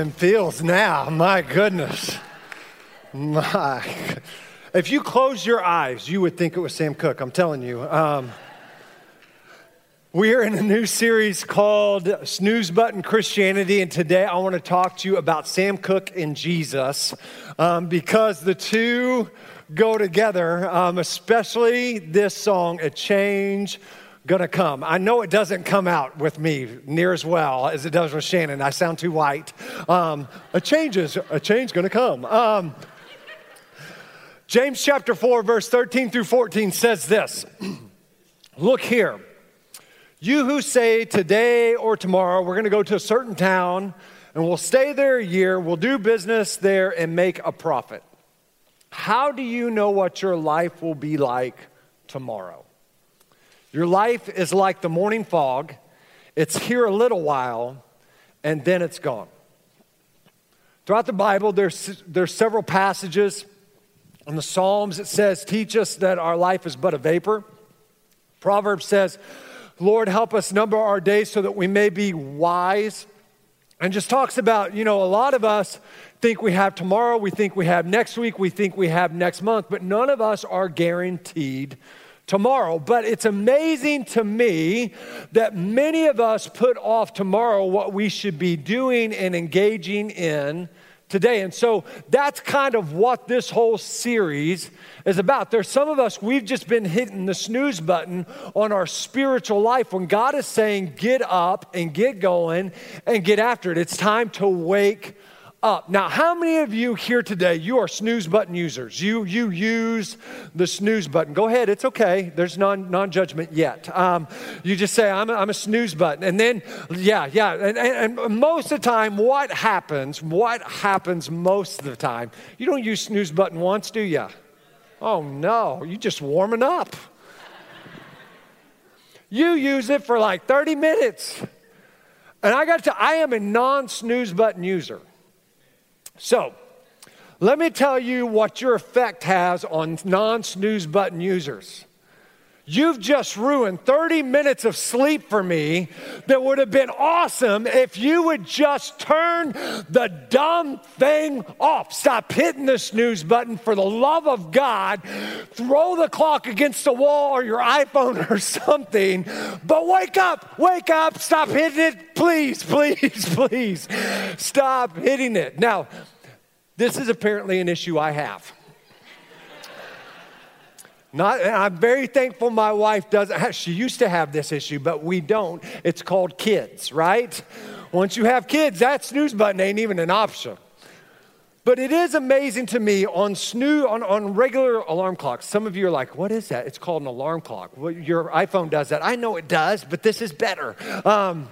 Them feels now. My goodness. My. If you close your eyes, you would think it was Sam Cooke. I'm telling you. Um, we are in a new series called Snooze Button Christianity, and today I want to talk to you about Sam Cooke and Jesus um, because the two go together, um, especially this song, A Change Gonna Come. I know it doesn't come out with me near as well as it does with Shannon. I sound too white. Um, a change is, a change gonna come. Um, James chapter 4, verse 13 through 14 says this Look here. You who say today or tomorrow we're going to go to a certain town and we'll stay there a year, we'll do business there and make a profit. How do you know what your life will be like tomorrow? Your life is like the morning fog. It's here a little while and then it's gone. Throughout the Bible, there's, there's several passages. In the Psalms, it says, Teach us that our life is but a vapor. Proverbs says, Lord, help us number our days so that we may be wise. And just talks about, you know, a lot of us think we have tomorrow, we think we have next week, we think we have next month, but none of us are guaranteed tomorrow. But it's amazing to me that many of us put off tomorrow what we should be doing and engaging in today. And so that's kind of what this whole series is about. There's some of us, we've just been hitting the snooze button on our spiritual life when God is saying, get up and get going and get after it. It's time to wake up. Now, how many of you here today, you are snooze button users? You, you use the snooze button. Go ahead, it's okay. There's non, non-judgment yet. Um, you just say, I'm a, I'm a snooze button. And then, yeah, yeah. And, and, and most of the time, what happens, what happens most of the time, you don't use snooze button once, do you? Oh no, you're just warming up. You use it for like 30 minutes. And I got to, I am a non snooze button user. So, let me tell you what your effect has on non snooze button users. You've just ruined 30 minutes of sleep for me that would have been awesome if you would just turn the dumb thing off. Stop hitting the snooze button for the love of God. Throw the clock against the wall or your iPhone or something. But wake up, wake up, stop hitting it. Please, please, please. Stop hitting it. Now, this is apparently an issue I have. Not, I'm very thankful my wife doesn't. She used to have this issue, but we don't. It's called kids, right? Once you have kids, that snooze button ain't even an option. But it is amazing to me on snooze on, on regular alarm clocks. Some of you are like, "What is that?" It's called an alarm clock. Well, your iPhone does that. I know it does, but this is better. Um,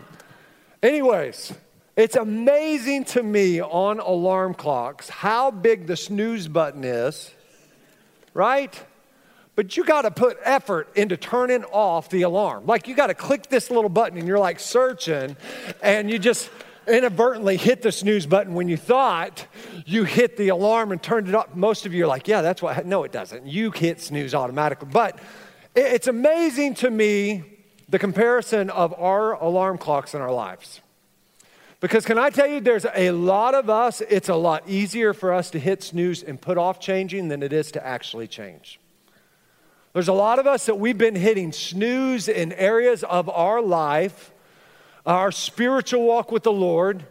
anyways, it's amazing to me on alarm clocks how big the snooze button is, right? But you got to put effort into turning off the alarm. Like you got to click this little button and you're like searching and you just inadvertently hit the snooze button when you thought you hit the alarm and turned it off. Most of you are like, yeah, that's what, no, it doesn't. You hit snooze automatically. But it's amazing to me the comparison of our alarm clocks in our lives. Because can I tell you, there's a lot of us, it's a lot easier for us to hit snooze and put off changing than it is to actually change. There's a lot of us that we've been hitting snooze in areas of our life, our spiritual walk with the Lord,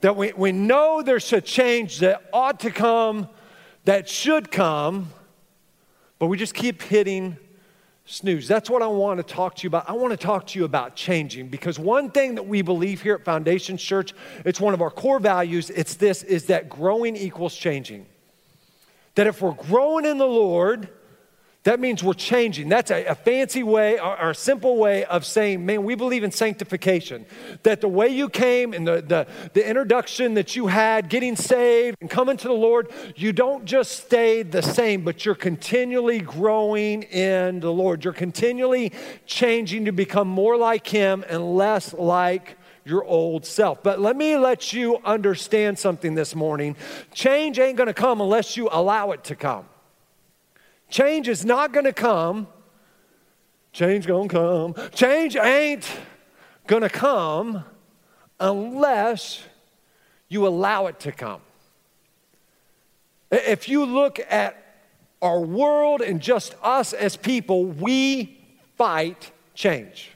that we, we know there's a change that ought to come, that should come, but we just keep hitting snooze. That's what I want to talk to you about. I want to talk to you about changing because one thing that we believe here at Foundation Church, it's one of our core values, it's this is that growing equals changing. That if we're growing in the Lord, that means we're changing. That's a, a fancy way or, or, a simple way of saying, man, we believe in sanctification. That the way you came and the, the, the introduction that you had, getting saved and coming to the Lord, you don't just stay the same, but you're continually growing in the Lord. You're continually changing to become more like Him and less like your old self. But let me let you understand something this morning. Change ain't gonna come unless you allow it to come. Change is not going to come. Change going to come. Change ain't going to come unless you allow it to come. If you look at our world and just us as people, we fight change.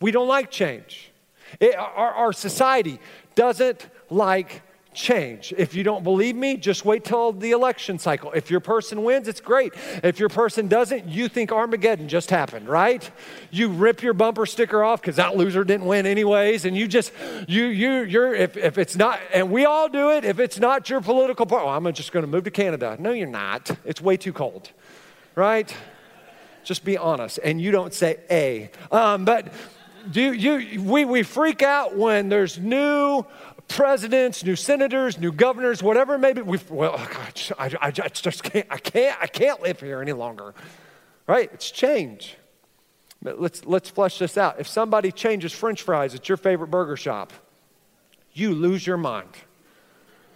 We don't like change. It, our, our society doesn't like change. If you don't believe me, just wait till the election cycle. If your person wins, it's great. If your person doesn't, you think Armageddon just happened, right? You rip your bumper sticker off because that loser didn't win anyways, and you just you you you're if if it's not and we all do it. If it's not your political party, oh, I'm just going to move to Canada. No, you're not. It's way too cold, right? Just be honest, and you don't say a. Um, but do you we we freak out when there's new presidents, new senators, new governors, whatever it may be. We've, well, oh God, I, I, I just can't, I can't, I can't live here any longer. Right? It's change. But let's, let's flesh this out. If somebody changes french fries at your favorite burger shop, you lose your mind.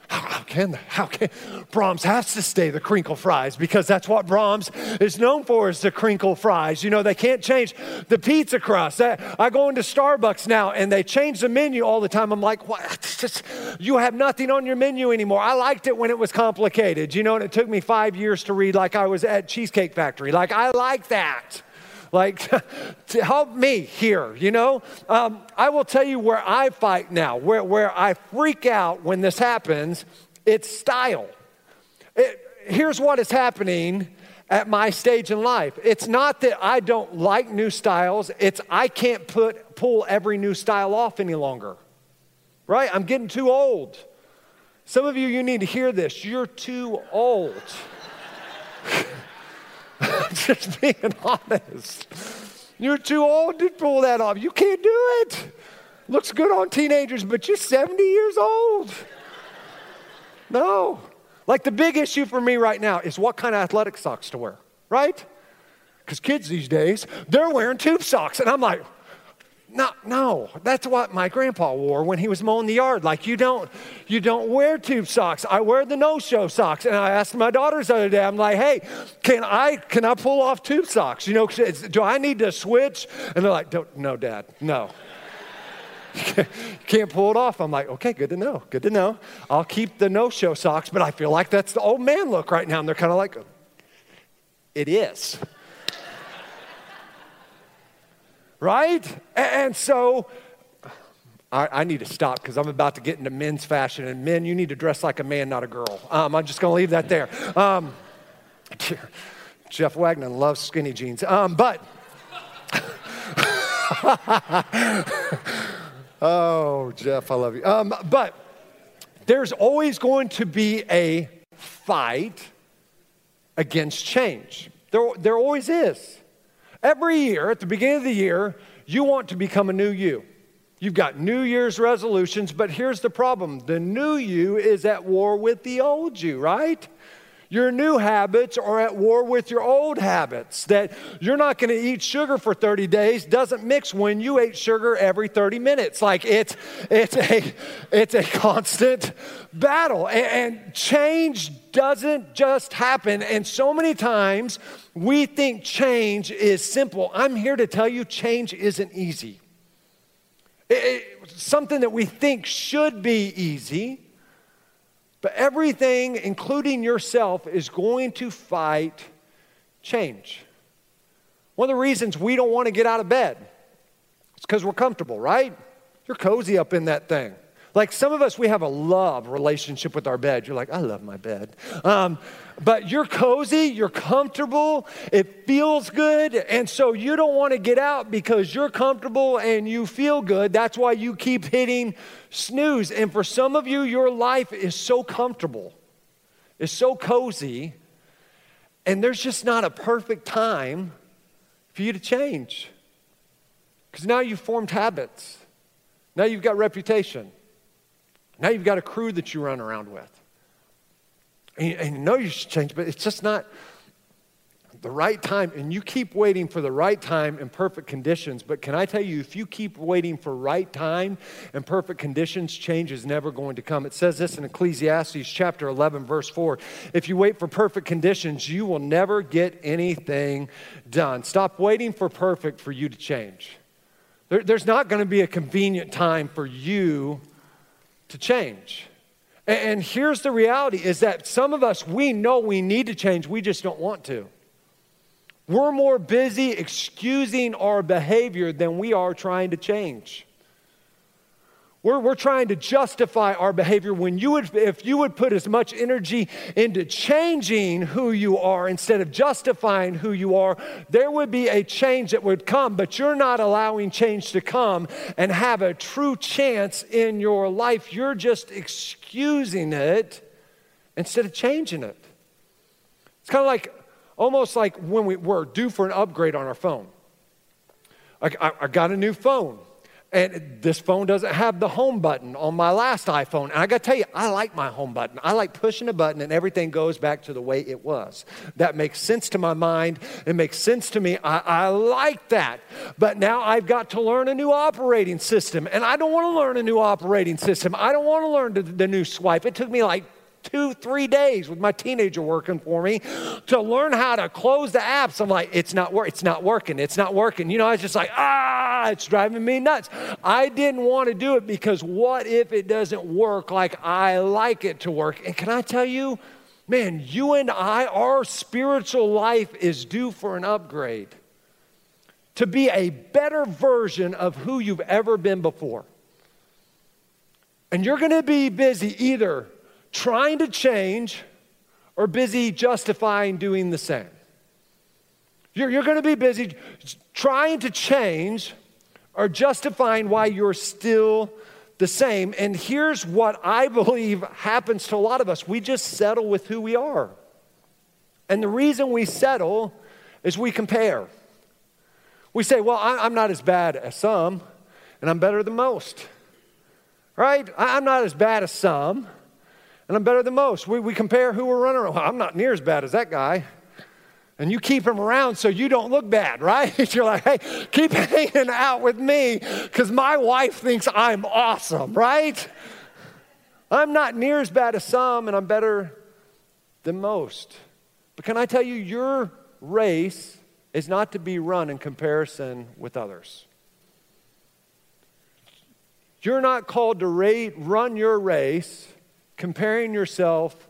How, how, can? How can Braum's has to stay the crinkle fries because that's what Braum's is known for is the crinkle fries. You know, they can't change the pizza crust. I, I go into Starbucks now and they change the menu all the time. I'm like, what? Just, you have nothing on your menu anymore. I liked it when it was complicated, you know, and it took me five years to read like I was at Cheesecake Factory. Like, I like that like to help me here you know? Um, i will tell you where i fight now where, where i freak out when this happens. It's style. It, here's what is happening at my stage in life. It's not that i don't like new styles it's i can't put pull every new style off any longer. Right? I'm getting too old. Some of you you need to hear this. You're too old just being honest. You're too old to pull that off. You can't do it. Looks good on teenagers, but you're 70 years old. No. Like the big issue for me right now is what kind of athletic socks to wear, right? Because kids these days, they're wearing tube socks. And I'm like, no, no, that's what my grandpa wore when he was mowing the yard. Like you don't, you don't wear tube socks. I wear the no-show socks. And I asked my daughters the other day, I'm like, hey, can I can I pull off tube socks? You know, do I need to switch? And they're like, don't no, Dad, no. Can't pull it off. I'm like, okay, good to know. Good to know. I'll keep the no-show socks, but I feel like that's the old man look right now. And they're kind of like, it is. Right? And so I, need to stop because I'm about to get into men's fashion. And men, you need to dress like a man, not a girl. Um, I'm just going to leave that there. Um, Jeff Wagner loves skinny jeans. Um, but, oh, Jeff, I love you. Um, but there's always going to be a fight against change. There, there always is. Every year, at the beginning of the year, you want to become a new you. You've got New Year's resolutions, but here's the problem the new you is at war with the old you, right? Your new habits are at war with your old habits. That you're not going to eat sugar for 30 days doesn't mix when you ate sugar every 30 minutes. Like it's it's a it's a constant battle. And, and change doesn't just happen. And so many times we think change is simple. I'm here to tell you change isn't easy. It, it, something that we think should be easy, but everything, including yourself, is going to fight change. One of the reasons we don't want to get out of bed is because we're comfortable, right? You're cozy up in that thing. Like some of us, we have a love relationship with our bed. You're like, I love my bed. Um, but you're cozy, you're comfortable, it feels good, and so you don't want to get out because you're comfortable and you feel good. That's why you keep hitting snooze. And for some of you, your life is so comfortable, it's so cozy, and there's just not a perfect time for you to change. Because now you've formed habits, now you've got reputation. Now you've got a crew that you run around with. And, and you know you should change, but it's just not the right time. And you keep waiting for the right time and perfect conditions. But can I tell you, if you keep waiting for right time and perfect conditions, change is never going to come. It says this in Ecclesiastes chapter 11, verse 4. If you wait for perfect conditions, you will never get anything done. Stop waiting for perfect for you to change. There, there's not going to be a convenient time for you to change. And here's the reality is that some of us, we know we need to change, we just don't want to. We're more busy excusing our behavior than we are trying to change. We're, we're trying to justify our behavior when you would, if you would put as much energy into changing who you are instead of justifying who you are, there would be a change that would come, but you're not allowing change to come and have a true chance in your life. You're just excusing it instead of changing it. It's kind of like almost like when we were due for an upgrade on our phone. I, I, I got a new phone. And this phone doesn't have the home button on my last iPhone. And I got to tell you, I like my home button. I like pushing a button and everything goes back to the way it was. That makes sense to my mind. It makes sense to me. I, I like that. But now I've got to learn a new operating system. And I don't want to learn a new operating system. I don't want to learn the, the new swipe. It took me like two, three days with my teenager working for me to learn how to close the apps. I'm like, it's not it's not working, it's not working. You know, I was just like, ah, it's driving me nuts. I didn't want to do it because what if it doesn't work like I like it to work? And can I tell you, man, you and I, our spiritual life is due for an upgrade to be a better version of who you've ever been before. And you're going to be busy either trying to change or busy justifying doing the same. You're, you're going to be busy trying to change or justifying why you're still the same. And here's what I believe happens to a lot of us we just settle with who we are. And the reason we settle is we compare. We say, well, I'm not as bad as some, and I'm better than most. Right? I'm not as bad as some, and I'm better than most. We, we compare who we're running around. I'm not near as bad as that guy. And you keep him around so you don't look bad, right? You're like, hey, keep hanging out with me because my wife thinks I'm awesome, right? I'm not near as bad as some, and I'm better than most. But can I tell you, your race is not to be run in comparison with others. You're not called to run your race comparing yourself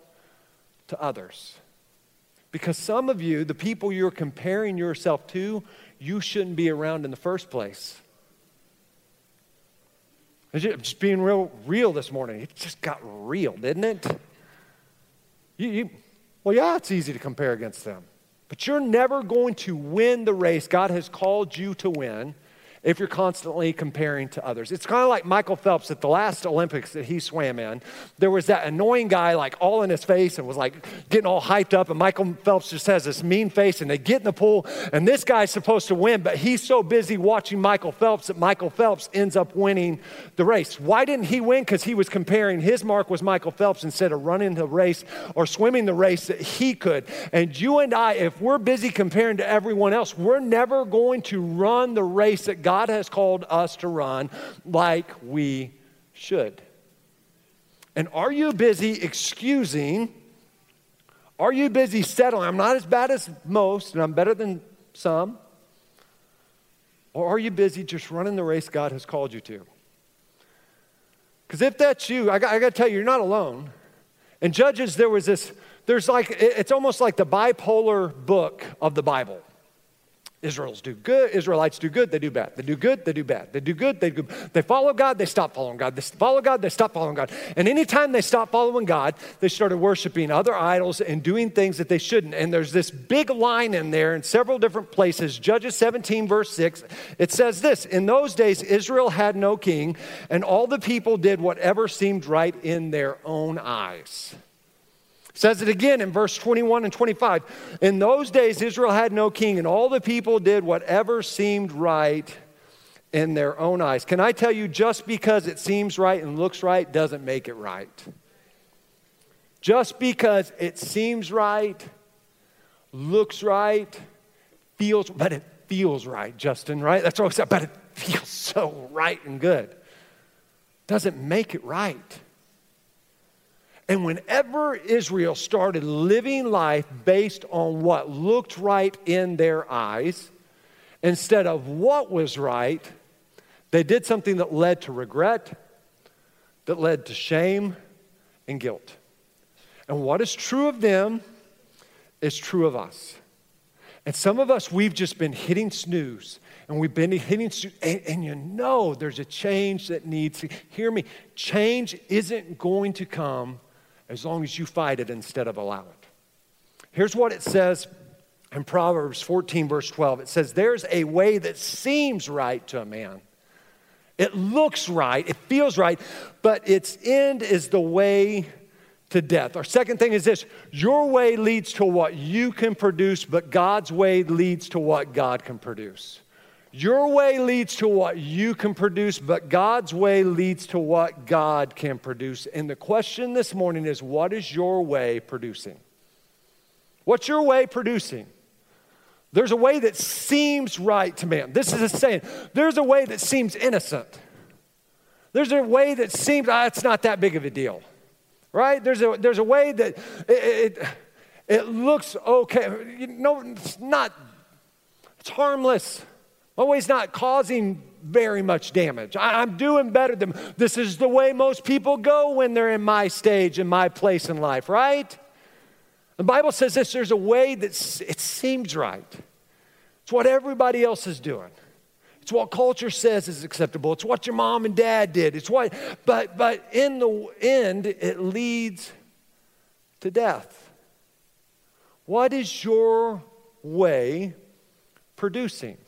to others. Because some of you, the people you're comparing yourself to, you shouldn't be around in the first place. I'm just being real, real this morning. It just got real, didn't it? You, you, well, yeah, it's easy to compare against them. But you're never going to win the race God has called you to win if you're constantly comparing to others. It's kind of like Michael Phelps at the last Olympics that he swam in. There was that annoying guy, like all in his face, and was like getting all hyped up. And Michael Phelps just has this mean face, and they get in the pool, and this guy's supposed to win, but he's so busy watching Michael Phelps that Michael Phelps ends up winning the race. Why didn't he win? Because he was comparing his mark was Michael Phelps instead of running the race or swimming the race that he could. And you and I, if we're busy comparing to everyone else, we're never going to run the race that God has called us to run like we should. And are you busy excusing? Are you busy settling? I'm not as bad as most, and I'm better than some. Or are you busy just running the race God has called you to? Because if that's you, I got, I got to tell you, you're not alone. In Judges, there was this, there's like, it's almost like the bipolar book of the Bible. Israel's do good, Israelites do good, they do bad. They do good, they do bad. They do good, they do They follow God, they stop following God. They follow God, they stop following God. And anytime they stop following God, they started worshiping other idols and doing things that they shouldn't. And there's this big line in there in several different places. Judges 17, verse 6, it says this In those days, Israel had no king, and all the people did whatever seemed right in their own eyes. Says it again in verse 21 and 25. In those days, Israel had no king, and all the people did whatever seemed right in their own eyes. Can I tell you, just because it seems right and looks right doesn't make it right. Just because it seems right, looks right, feels, but it feels right, Justin, right? That's what I said, but it feels so right and good. Doesn't make it right. And whenever Israel started living life based on what looked right in their eyes, instead of what was right, they did something that led to regret, that led to shame and guilt. And what is true of them is true of us. And some of us, we've just been hitting snooze and we've been hitting, and, and, you know there's a change that needs to, hear me, change isn't going to come as long as you fight it instead of allow it. Here's what it says in Proverbs 14, verse 12 it says, There's a way that seems right to a man. It looks right, it feels right, but its end is the way to death. Our second thing is this your way leads to what you can produce, but God's way leads to what God can produce. Your way leads to what you can produce, but God's way leads to what God can produce. And the question this morning is what is your way producing? What's your way producing? There's a way that seems right to man. This is a saying. There's a way that seems innocent. There's a way that seems, ah, it's not that big of a deal, right? There's a, there's a way that it, it, it looks okay. You know, it's not, it's harmless. My way's not causing very much damage. I, am doing better than this is the way most people go when they're in my stage, in my place in life, right? The Bible says this there's a way that it seems right. It's what everybody else is doing. It's what culture says is acceptable. It's what your mom and dad did. It's what, but but in the end, it leads to death. What is your way producing?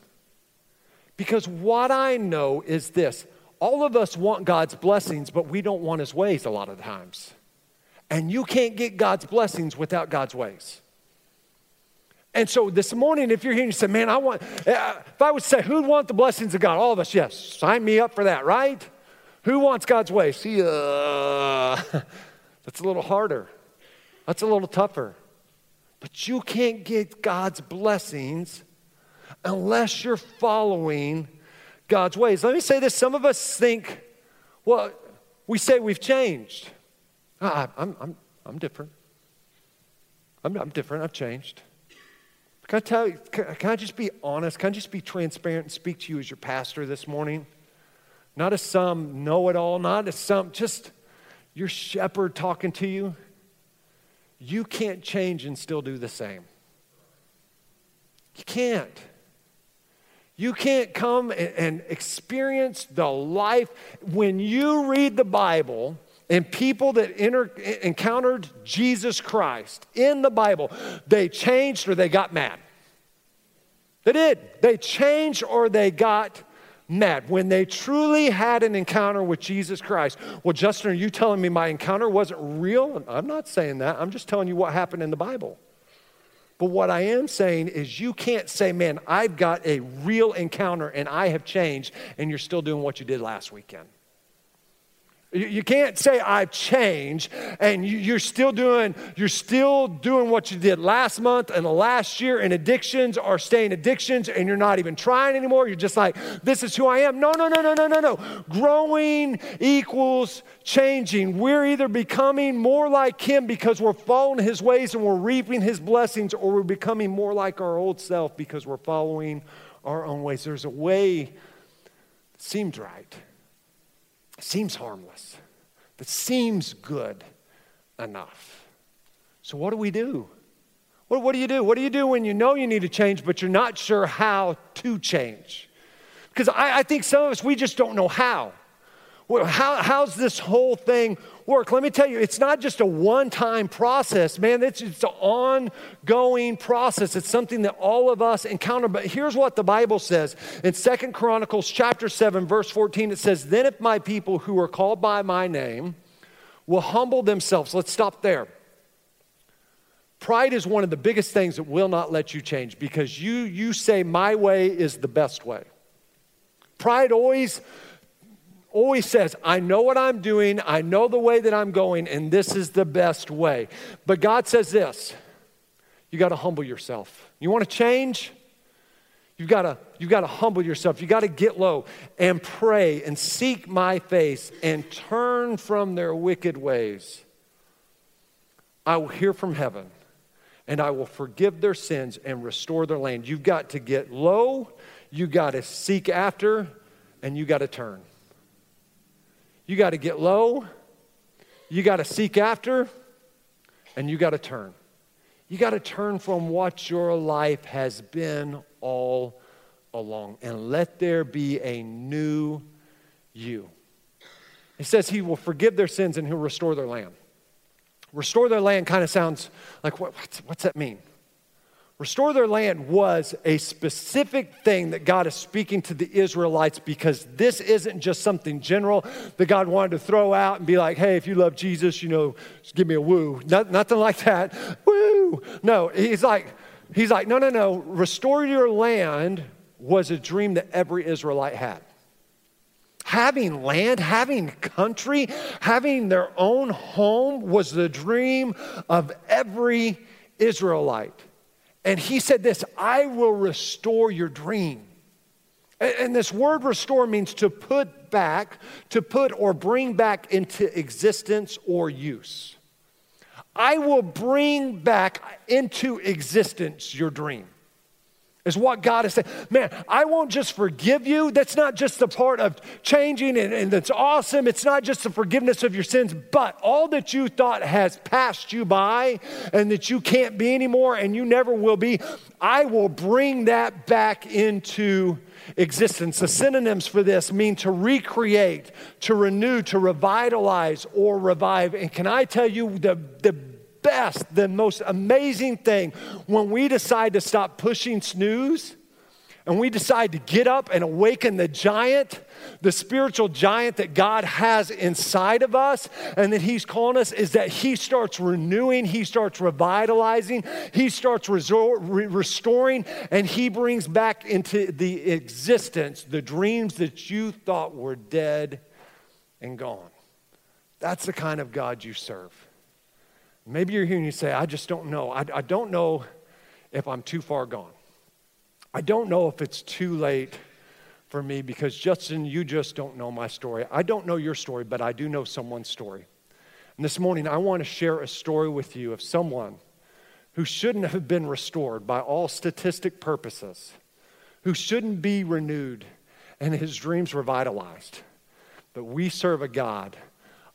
Because what I know is this all of us want God's blessings, but we don't want his ways a lot of times. And you can't get God's blessings without God's ways. And so this morning, if you're here and you say, man, I want, uh, if I would say, who'd want the blessings of God? All of us, yes. Sign me up for that, right? Who wants God's ways? See, uh, that's a little harder. That's a little tougher. But you can't get God's blessings unless you're following God's ways. Let me say this some of us think, well, we say we've changed. Ah, I'm, I'm, I'm different. I'm, I'm different. I've changed. Can I tell you, can, can I just be honest? Can I just be transparent and speak to you as your pastor this morning? Not as some know it all, not as some, just your shepherd talking to you. You can't change and still do the same. You can't. You can't come and, experience the life when you read the Bible and people that encountered Jesus Christ in the Bible, they changed or they got mad. They did. They changed or they got mad. When they truly had an encounter with Jesus Christ. Well, Justin, are you telling me my encounter wasn't real? I'm not saying that. I'm just telling you what happened in the Bible. But what I am saying is, you can't say, man, I've got a real encounter and I have changed, and you're still doing what you did last weekend. You can't say I've changed and you're still doing you're still doing what you did last month and the last year and addictions are staying addictions and you're not even trying anymore. You're just like, this is who I am. No, no, no, no, no, no, no. Growing equals changing. We're either becoming more like him because we're following his ways and we're reaping his blessings, or we're becoming more like our old self because we're following our own ways. There's a way that seems right seems harmless. that seems good enough. So, what do we do? What, what do you do? What do you do when you know you need to change, but you're not sure how to change? Because I, I think some of us, we just don't know how. How. How's this whole thing work? Let me tell you, it's not just a one time process, man. It's, it's an ongoing process. It's something that all of us encounter. But here's what the Bible says in Second Chronicles chapter 7, verse 14 it says, Then if my people who are called by my name will humble themselves, let's stop there. Pride is one of the biggest things that will not let you change because you, you say, My way is the best way. Pride always, always says, I know what I'm doing, I know the way that I'm going, and this is the best way. But God says this you got to humble yourself. You want to change? You've got to, you've got to humble yourself. You've got to get low and pray and seek my face and turn from their wicked ways. I will hear from heaven and I will forgive their sins and restore their land. You've got to get low, you got to seek after, and you got to turn. You got to get low, you got to seek after, and you got to turn. You got to turn from what your life has been all along and let there be a new you. He says he will forgive their sins and he'll restore their land. Restore their land kind of sounds like what, what's, what's that mean? Restore their land was a specific thing that God is speaking to the Israelites because this isn't just something general that God wanted to throw out and be like, hey, if you love Jesus, you know, give me a woo. Not, nothing like that. Woo. No, he's like, he's like, no, no, no. Restore your land was a dream that every Israelite had having land, having country, having their own home was the dream of every Israelite. And he said this I will restore your dream. And this word restore means to put back, to put or bring back into existence or use. I will bring back into existence your dream is what God is saying. Man, I won't just forgive you. That's not just the part of changing, and, and, that's awesome. It's not just the forgiveness of your sins, but all that you thought has passed you by and that you can't be anymore and you never will be, I will bring that back into existence. The synonyms for this mean to recreate, to renew, to revitalize, or revive. And can I tell you the, the best, the most amazing thing when we decide to stop pushing snooze and we decide to get up and awaken the giant, the spiritual giant that God has inside of us and that He's calling us, is that He starts renewing, He starts revitalizing, He starts resor- re- restoring, and He brings back into the existence the dreams that you thought were dead and gone. That's the kind of God you serve. Maybe you're here and you say, I just don't know. I, I don't know if I'm too far gone. I don't know if it's too late for me because, Justin, you just don't know my story. I don't know your story, but I do know someone's story. And this morning, I want to share a story with you of someone who shouldn't have been restored by all statistic purposes, who shouldn't be renewed and his dreams revitalized. But we serve a God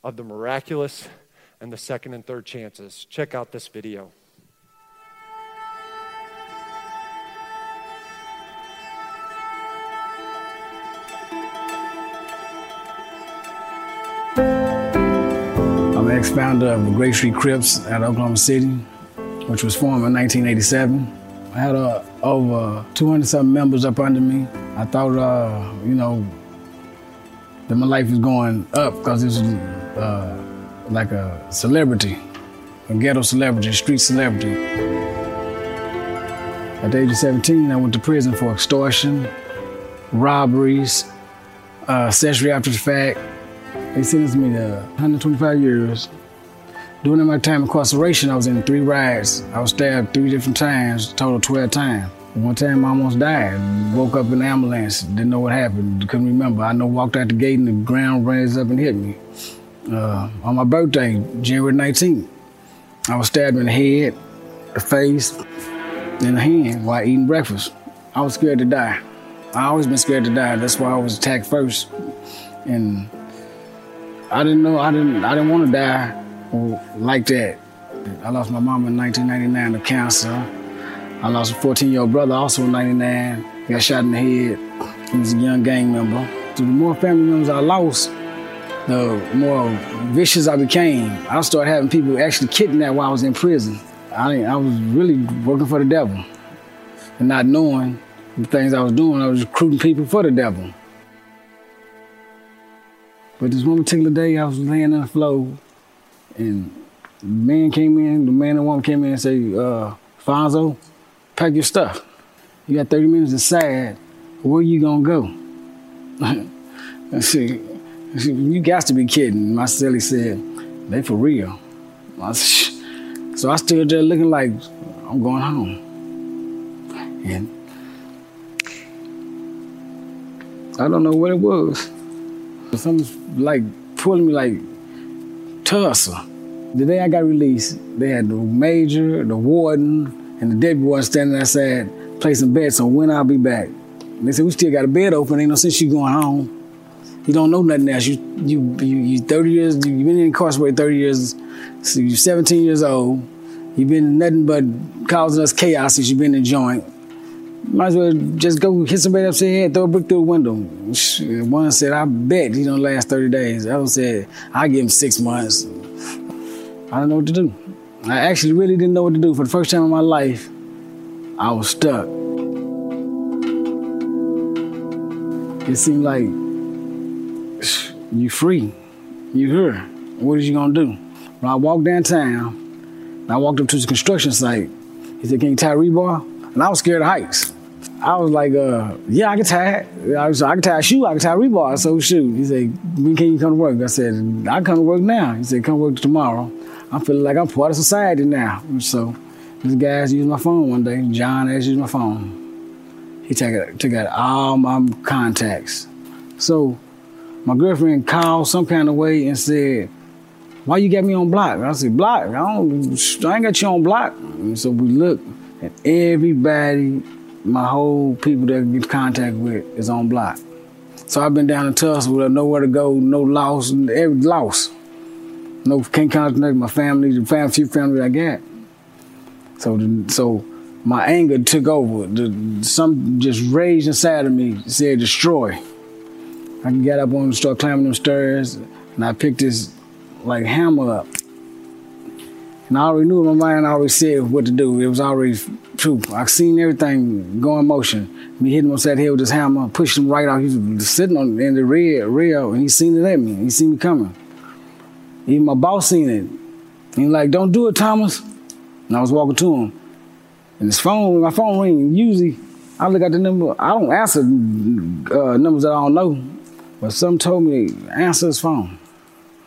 of the miraculous and the second and third chances. Check out this video. I'm ex founder of the Grape Street Crips at Oklahoma City, which was formed in 1987. I had uh, over 200 something members up under me. I thought, uh, you know, that my life was going up because it was uh, like a celebrity, a ghetto celebrity, a street celebrity. At the age of 17, I went to prison for extortion, robberies, uh, sexually after the fact. They sentenced me to 125 years. During my time incarceration, I was in three riots. I was stabbed three different times, total 12 times. One time I almost died. Woke up in the ambulance, didn't know what happened, couldn't remember. I know walked out the gate and the ground raised up and hit me uh, on my birthday, January 19th. I was stabbed in the head, the face, and the hand while eating breakfast. I was scared to die. I always been scared to die. That's why I was attacked first. And I didn't know. I didn't. I didn't want to die like that. I lost my mom in 1999 to cancer. I lost a 14-year-old brother also in 99. He got shot in the head. He was a young gang member. The more family members I lost, the more vicious I became. I started having people actually kidnap while I was in prison. I, I was really working for the devil and not knowing the things I was doing. I was recruiting people for the devil. But this one particular day, I was laying on the floor, and the man came in, the man and woman came in and said, uh, Fonzo, pack your stuff. You got 30 minutes to inside. Where you gonna go? I said, you got to be kidding. My silly said, they for real. I said, so I stood there looking like I'm going home. And I don't know what it was. Something like pulling me like Tulsa. The day I got released, they had the major, the warden, and the deputy warden standing outside placing bets on when I'll be back. And they said, we still got a bed open, ain't no sense you going home. You don't know nothing else. You you you, you 30 years, you've been incarcerated 30 years, so you're 17 years old. You've been nothing but causing us chaos since you've been in joint. Might as well just go hit somebody upside the head, throw a brick through the window. One said, I bet he don't last 30 days. The other said, I give him six months. I don't know what to do. I actually really didn't know what to do. For the first time in my life, I was stuck. It seemed like you free, you here. What is you gonna do? When I walked downtown, I walked up to the construction site. He said, "Can you tie a rebar?" And I was scared of heights. I was like, uh, "Yeah, I can tie. I, was, I can tie a shoe. I can tie rebar." So shoot. He said, "When can you come to work?" I said, "I come to work now." He said, "Come work tomorrow." I'm feeling like I'm part of society now. So this guy's using my phone one day. John asked used my phone. He took took out all my contacts. So my girlfriend called some kind of way and said, why you got me on block? I said, block? I, don't, I ain't got you on block. And so we look and everybody, my whole people that I get contact with is on block. So I've been down in Tulsa with nowhere to go, no loss, every loss. No, can't contact my family, the family, few family I got. So, so my anger took over. The, some just raged inside of me, said destroy. I can get up on and start climbing them stairs, and I picked this like hammer up. And I already knew in my mind, I already said what to do. It was already true. I seen everything go in motion. Me hitting him upside the head with this hammer, pushing him right off. He was sitting on in the red rail, and he seen it at me. He seen me coming. Even my boss seen it. He like, don't do it, Thomas. And I was walking to him. And his phone, my phone ring, usually I look at the number. I don't answer uh, numbers that I don't know. But some told me, answer his phone.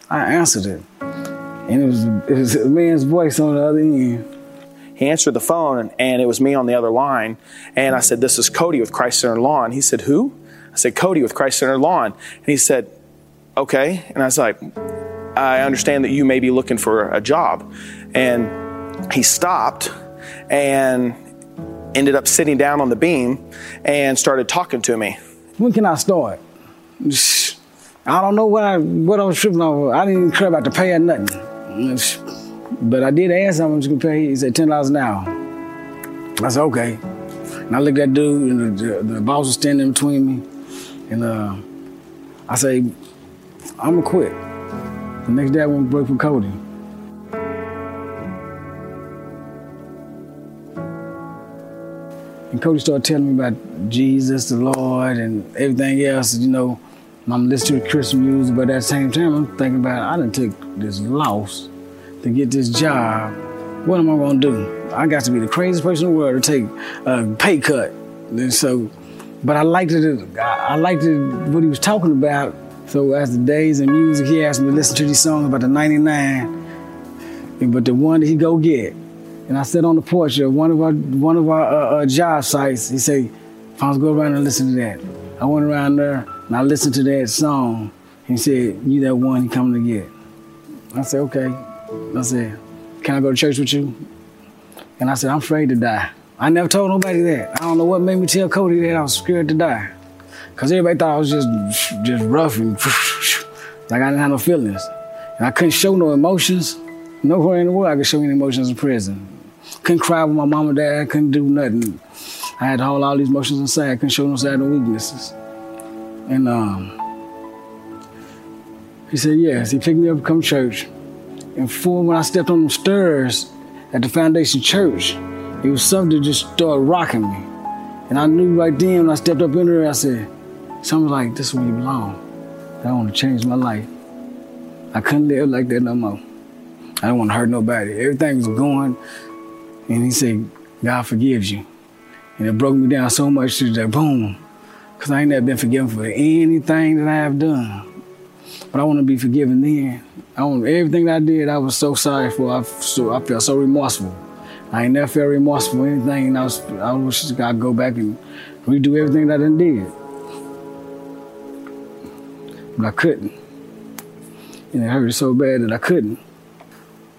I answered it. And it was, it was a man's voice on the other end. He answered the phone, and it was me on the other line. And I said, This is Cody with Christ Center Lawn. He said, Who? I said, Cody with Christ Center Lawn. And he said, Okay. And I was like, I understand that you may be looking for a job. And he stopped and ended up sitting down on the beam and started talking to me. When can I start? I don't know what I what I was tripping over. I didn't even care about the pay or nothing. But I did ask him how much gonna pay. He said ten dollars an hour. I said okay. And I looked at that dude, and the, the, the boss was standing between me, and uh, I say, I'm gonna quit. The next day I went work for Cody. And Cody started telling me about Jesus, the Lord, and everything else, you know. I'm listening to Christian music, but at the same time, I'm thinking about I done took this loss to get this job. What am I gonna do? I got to be the craziest person in the world to take a pay cut. And so, but I liked it. I liked it, what he was talking about. So as the days and music, he asked me to listen to these songs about the '99, but the one that he go get. And I sat on the porch of one of our one of our uh, uh, job sites. He said, "Let's go around and listen to that." I went around there and I listened to that song. He said, "You that one he coming to get." I said, "Okay." I said, "Can I go to church with you?" And I said, "I'm afraid to die." I never told nobody that. I don't know what made me tell Cody that I was scared to die, cause everybody thought I was just just rough and. Like I didn't have no feelings. And I couldn't show no emotions. Nowhere in the world I could show any emotions in prison. Couldn't cry with my mom and dad. I couldn't do nothing. I had to hold all these emotions inside. I couldn't show no side no weaknesses. And um, he said yes. He picked me up come to church. And before when I stepped on the stairs at the Foundation Church, it was something that just started rocking me. And I knew right then when I stepped up in there, I said, something like, this is where you belong. I want to change my life. I couldn't live like that no more. I don't want to hurt nobody. Everything was going. And he said, God forgives you. And it broke me down so much that boom. Because I ain't never been forgiven for anything that I have done. But I want to be forgiven then. I want everything that I did, I was so sorry for. I, so, I felt so remorseful. I ain't never felt remorseful for anything. I was I wish God go back and redo everything that I done did. But I couldn't. And it hurt so bad that I couldn't.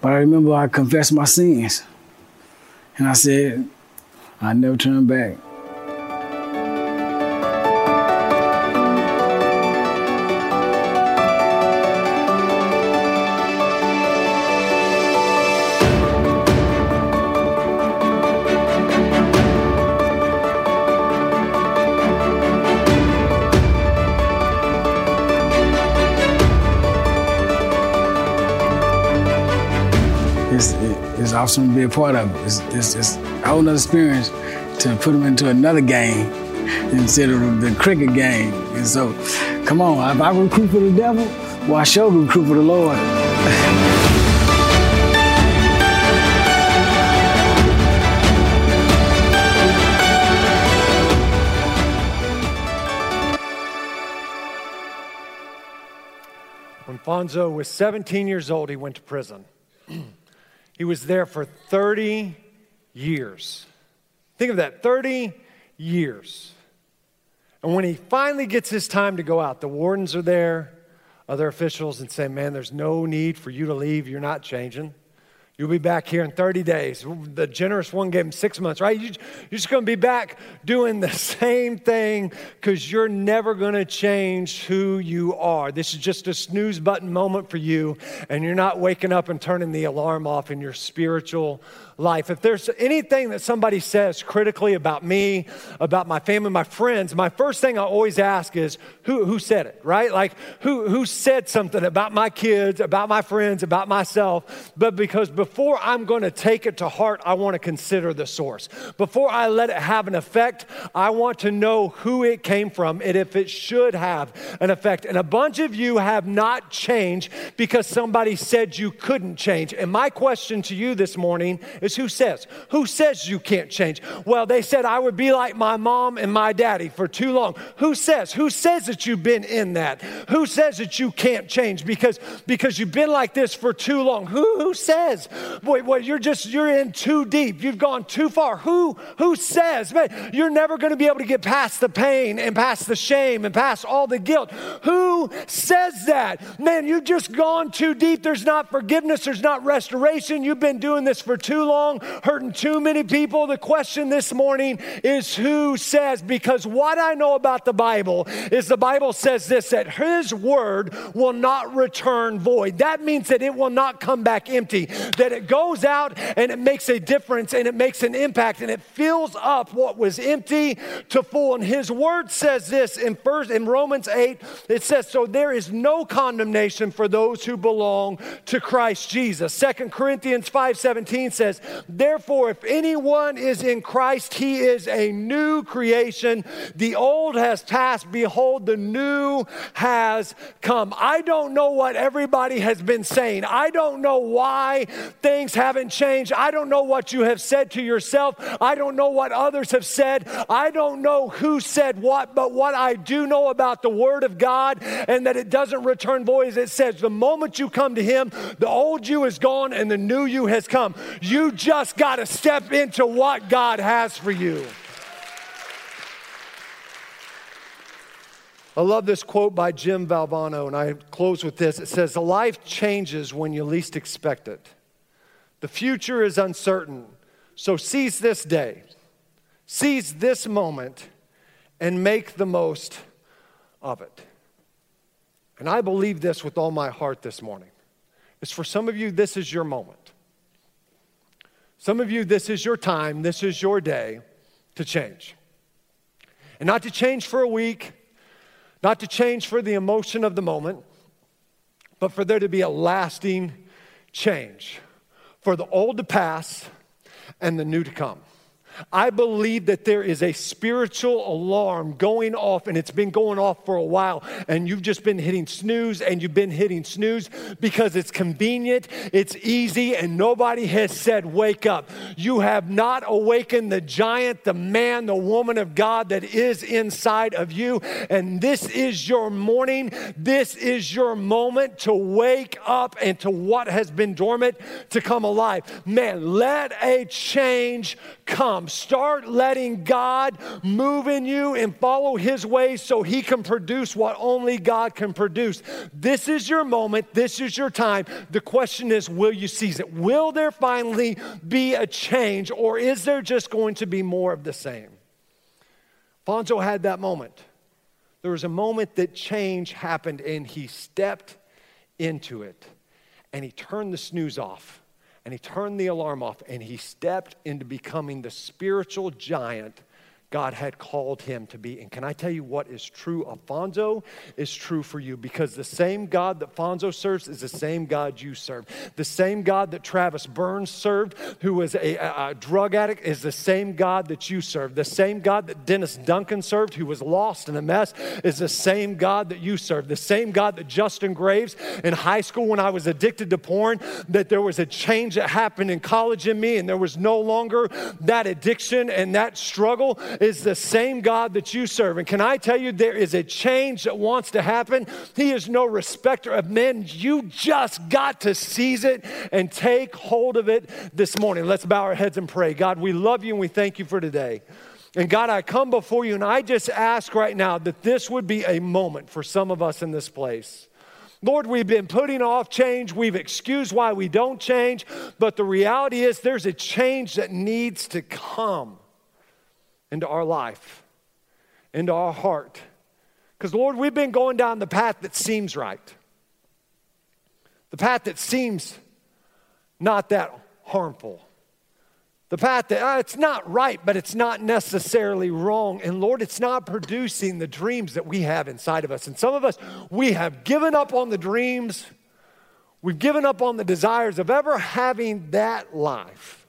But I remember I confessed my sins. And I said, I never turn back. Awesome to be a part of it. It's, it's, it's a whole nother experience to put them into another game instead of the cricket game. And so, come on, if I recruit for the devil, well, I sure recruit for the Lord. When Fonzo was 17 years old, he went to prison. he was there for 30 years. Think of that 30 years. And when he finally gets his time to go out, the wardens are there, other officials, and say, Man, there's no need for you to leave. You're not changing. You'll be back here in 30 days. The generous one gave him six months, right? You, are just going to be back doing the same thing because you're never going to change who you are. This is just a snooze button moment for you, and you're not waking up and turning the alarm off in your spiritual life. If there's anything that somebody says critically about me, about my family, my friends, my first thing I always ask is who, who said it, right? Like who, who said something about my kids, about my friends, about myself. But because before I'm going to take it to heart, I want to consider the source. Before I let it have an effect, I want to know who it came from and if it should have an effect. And a bunch of you have not changed because somebody said you couldn't change. And my question to you this morning is who says? Who says you can't change? Well, they said I would be like my mom and my daddy for too long. Who says? Who says that you've been in that? Who says that you can't change because because you've been like this for too long? Who who says? Boy, boy you're just you're in too deep. You've gone too far. Who who says? Man, you're never going to be able to get past the pain and past the shame and past all the guilt. Who says that? Man, you've just gone too deep. There's not forgiveness. There's not restoration. You've been doing this for too long long, hurting too many people. The question this morning is who says, because what I know about the Bible is the Bible says this that His word will not return void. That means that it will not come back empty, that it goes out and it makes a difference and it makes an impact and it fills up what was empty to full. And His word says this in first in Romans 8, it says, So there is no condemnation for those who belong to Christ Jesus. Second Corinthians 5:17 says, Therefore, if anyone is in Christ, he is a new creation. The old has passed. Behold, the new has come. I don't know what everybody has been saying. I don't know why things haven't changed. I don't know what you have said to yourself. I don't know what others have said. I don't know who said what, but what I do know about the Word of God and that it doesn't return void it says, the moment you come to Him, the old you is gone and the new you has come. You just got to step into what God has for you. I love this quote by Jim Valvano, and I close with this. It says, Life changes when you least expect it. The future is uncertain, so seize this day, seize this moment, and make the most of it. And I believe this with all my heart this morning. Is for some of you, this is your moment. Some of you, this is your time, this is your day to change. And not to change for a week, not to change for the emotion of the moment, but for there to be a lasting change, for the old to pass and the new to come. I believe that there is a spiritual alarm going off, and it's been going off for a while. And you've just been hitting snooze, and you've been hitting snooze because it's convenient, it's easy, and nobody has said, Wake up. You have not awakened the giant, the man, the woman of God that is inside of you. And this is your morning. This is your moment to wake up and to what has been dormant to come alive. Man, let a change come. Um, start letting God move in you and follow His ways so He can produce what only God can produce. This is your moment. This is your time. The question is will you seize it? Will there finally be a change, or is there just going to be more of the same? Fonzo had that moment. There was a moment that change happened, and he stepped into it and he turned the snooze off and he turned the alarm off and he stepped into becoming the spiritual giant God had called him to be. And can I tell you what is true of Fonzo is true for you because the same God that Fonzo serves is the same God you serve. The same God that Travis Burns served, who was a, a, a drug addict, is the same God that you serve. The same God that Dennis Duncan served, who was lost in a mess, is the same God that you serve. The same God that Justin Graves in high school when I was addicted to porn, that there was a change that happened in college in me and there was no longer that addiction and that struggle is the same God that you serve. And can I tell you, there is a change that wants to happen. He is no respecter of men. You just got to seize it and take hold of it this morning. Let's bow our heads and pray. God, we love you and we thank you for today. And God, I come before you and I just ask right now that this would be a moment for some of us in this place. Lord, we've been putting off change. We've excused why we don't change. But the reality is, there's a change that needs to come into our life, into our heart. Because, Lord, we've been going down the path that seems right, the path that seems not that harmful. The path that uh, it's not right, but it's not necessarily wrong. And Lord, it's not producing the dreams that we have inside of us. And some of us, we have given up on the dreams, we've given up on the desires of ever having that life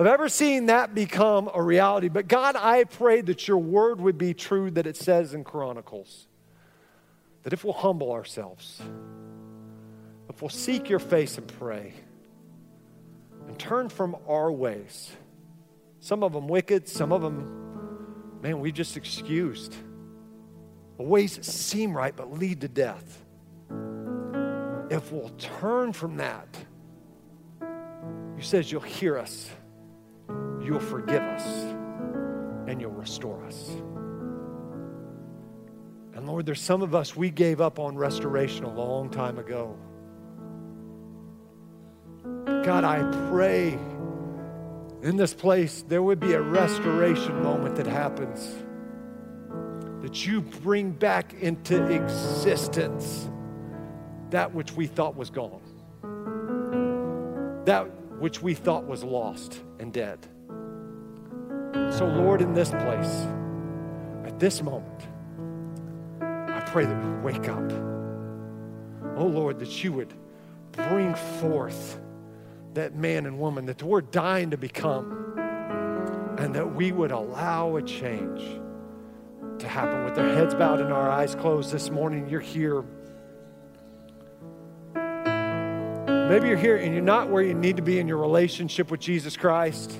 of ever seeing that become a reality. But God, I pray that your word would be true that it says in Chronicles. That if we'll humble ourselves, if we'll seek your face and pray, and turn from our ways, some of them wicked, some of them, man, we just excused. The ways that seem right but lead to death. If we'll turn from that, you says you'll hear us you'll forgive us and you'll restore us. And Lord, there's some of us, we gave up on restoration a long time ago. God, I pray in this place there would be a restoration moment that happens, that you bring back into existence that which we thought was gone, that which we thought was lost and dead. So, Lord, in this place, at this moment, I pray that we wake up. Oh, Lord, that you would bring forth that man and woman that we're dying to become, and that we would allow a change to happen with our heads bowed and our eyes closed this morning. You're here. Maybe you're here and you're not where you need to be in your relationship with Jesus Christ.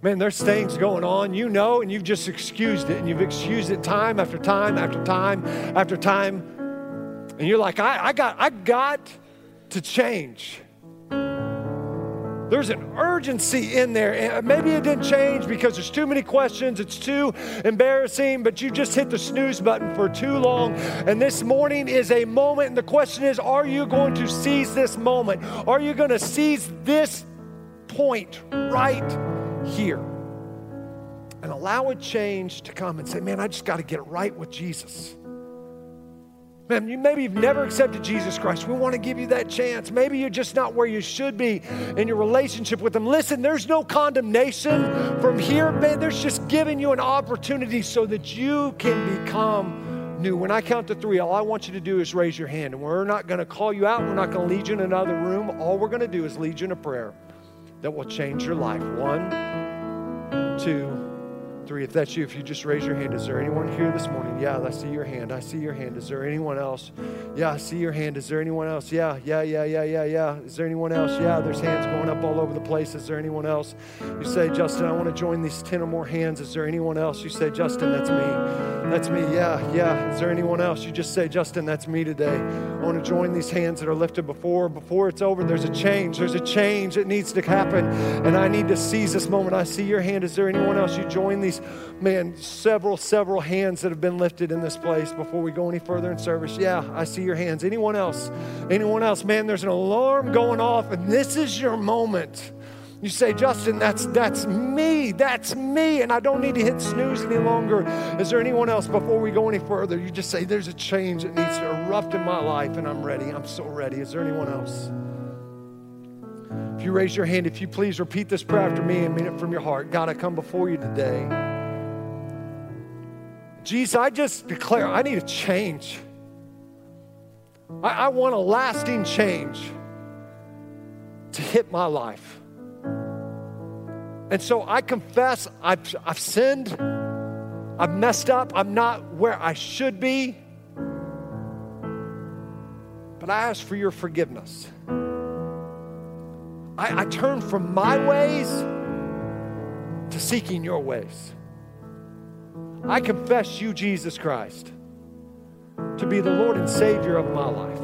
Man, there's things going on, you know, and you've just excused it, and you've excused it time after time after time after time. And you're like, I, I got, I got to change. There's an urgency in there. And maybe it didn't change because there's too many questions, it's too embarrassing, but you just hit the snooze button for too long. And this morning is a moment, and the question is are you going to seize this moment? Are you going to seize this point right here and allow a change to come and say, man, I just got to get right with Jesus. Man, you maybe you've never accepted Jesus Christ. We want to give you that chance. Maybe you're just not where you should be in your relationship with Him. Listen, there's no condemnation from here, man. There's just giving you an opportunity so that you can become new. When I count to three, all I want you to do is raise your hand. And we're not going to call you out. We're not going to lead you in another room. All we're going to do is lead you in a prayer that will change your life. One, two, three. If that's you, if you just raise your hand, is there anyone here this morning? Yeah, I see your hand. I see your hand. Is there anyone else? Yeah, I see your hand. Is there anyone else? Yeah, yeah, yeah, yeah, yeah, yeah. Is there anyone else? Yeah, there's hands going up all over the place. Is there anyone else? You say, Justin, I want to join these 10 or more hands. Is there anyone else? You say, Justin, that's me. That's me. Yeah, yeah. Is there anyone else? You just say, Justin, that's me today. I want to join these hands that are lifted before. Before it's over, there's a change. There's a change that needs to happen. And I need to seize this moment. I see your hand. Is there anyone else? You join these man, several, several hands that have been lifted in this place before we go any further in service. Yeah, I see your hands. Anyone else? Anyone else? Man, there's an alarm going off, and this is your moment. You say, Justin, that's that's me. That's me. And I don't need to hit snooze any longer. Is there anyone else before we go any further? You just say, there's a change that needs to erupt in my life, and I'm ready. I'm so ready. Is there anyone else? If you raise your hand, if you please repeat this prayer after me and mean it from your heart. God, I come before you today. Jesus, I just declare I need a change. I, I want a lasting change to hit my life. And so I confess I've, I've sinned, I've messed up, I'm not where I should be. But I ask for your forgiveness. I, I turn from my ways to seeking your ways. I confess you, Jesus Christ, to be the Lord and Savior of my life.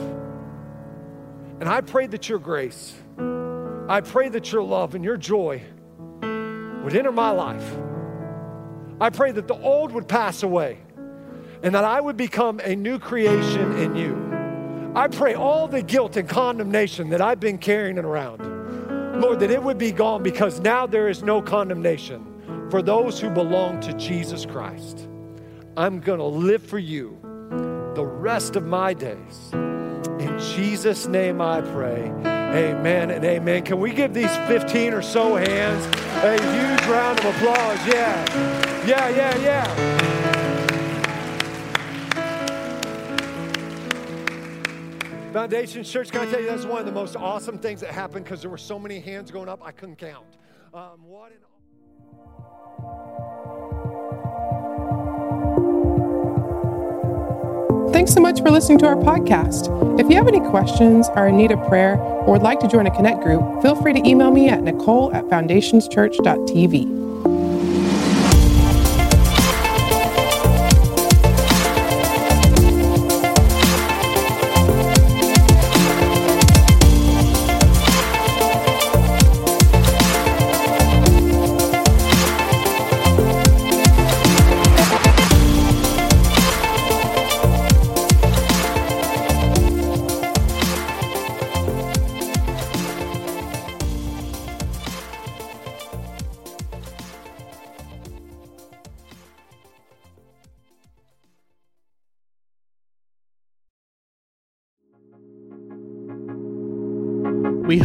And I pray that your grace, I pray that your love and your joy would enter my life. I pray that the old would pass away and that I would become a new creation in you. I pray all the guilt and condemnation that I've been carrying around, Lord, that it would be gone because now there is no condemnation for those who belong to Jesus Christ. I'm going to live for you the rest of my days. In Jesus' name I pray. Amen and amen. Can we give these 15 or so hands a huge round of applause? Yeah. Yeah, yeah, yeah. Foundation Church, can I tell you, that's one of the most awesome things that happened because there were so many hands going up, I couldn't count. Um, what an Thanks so much for listening to our podcast. If you have any questions, are in need of prayer, or would like to join a Connect group, feel free to email me at nicole at foundationschurch.tv.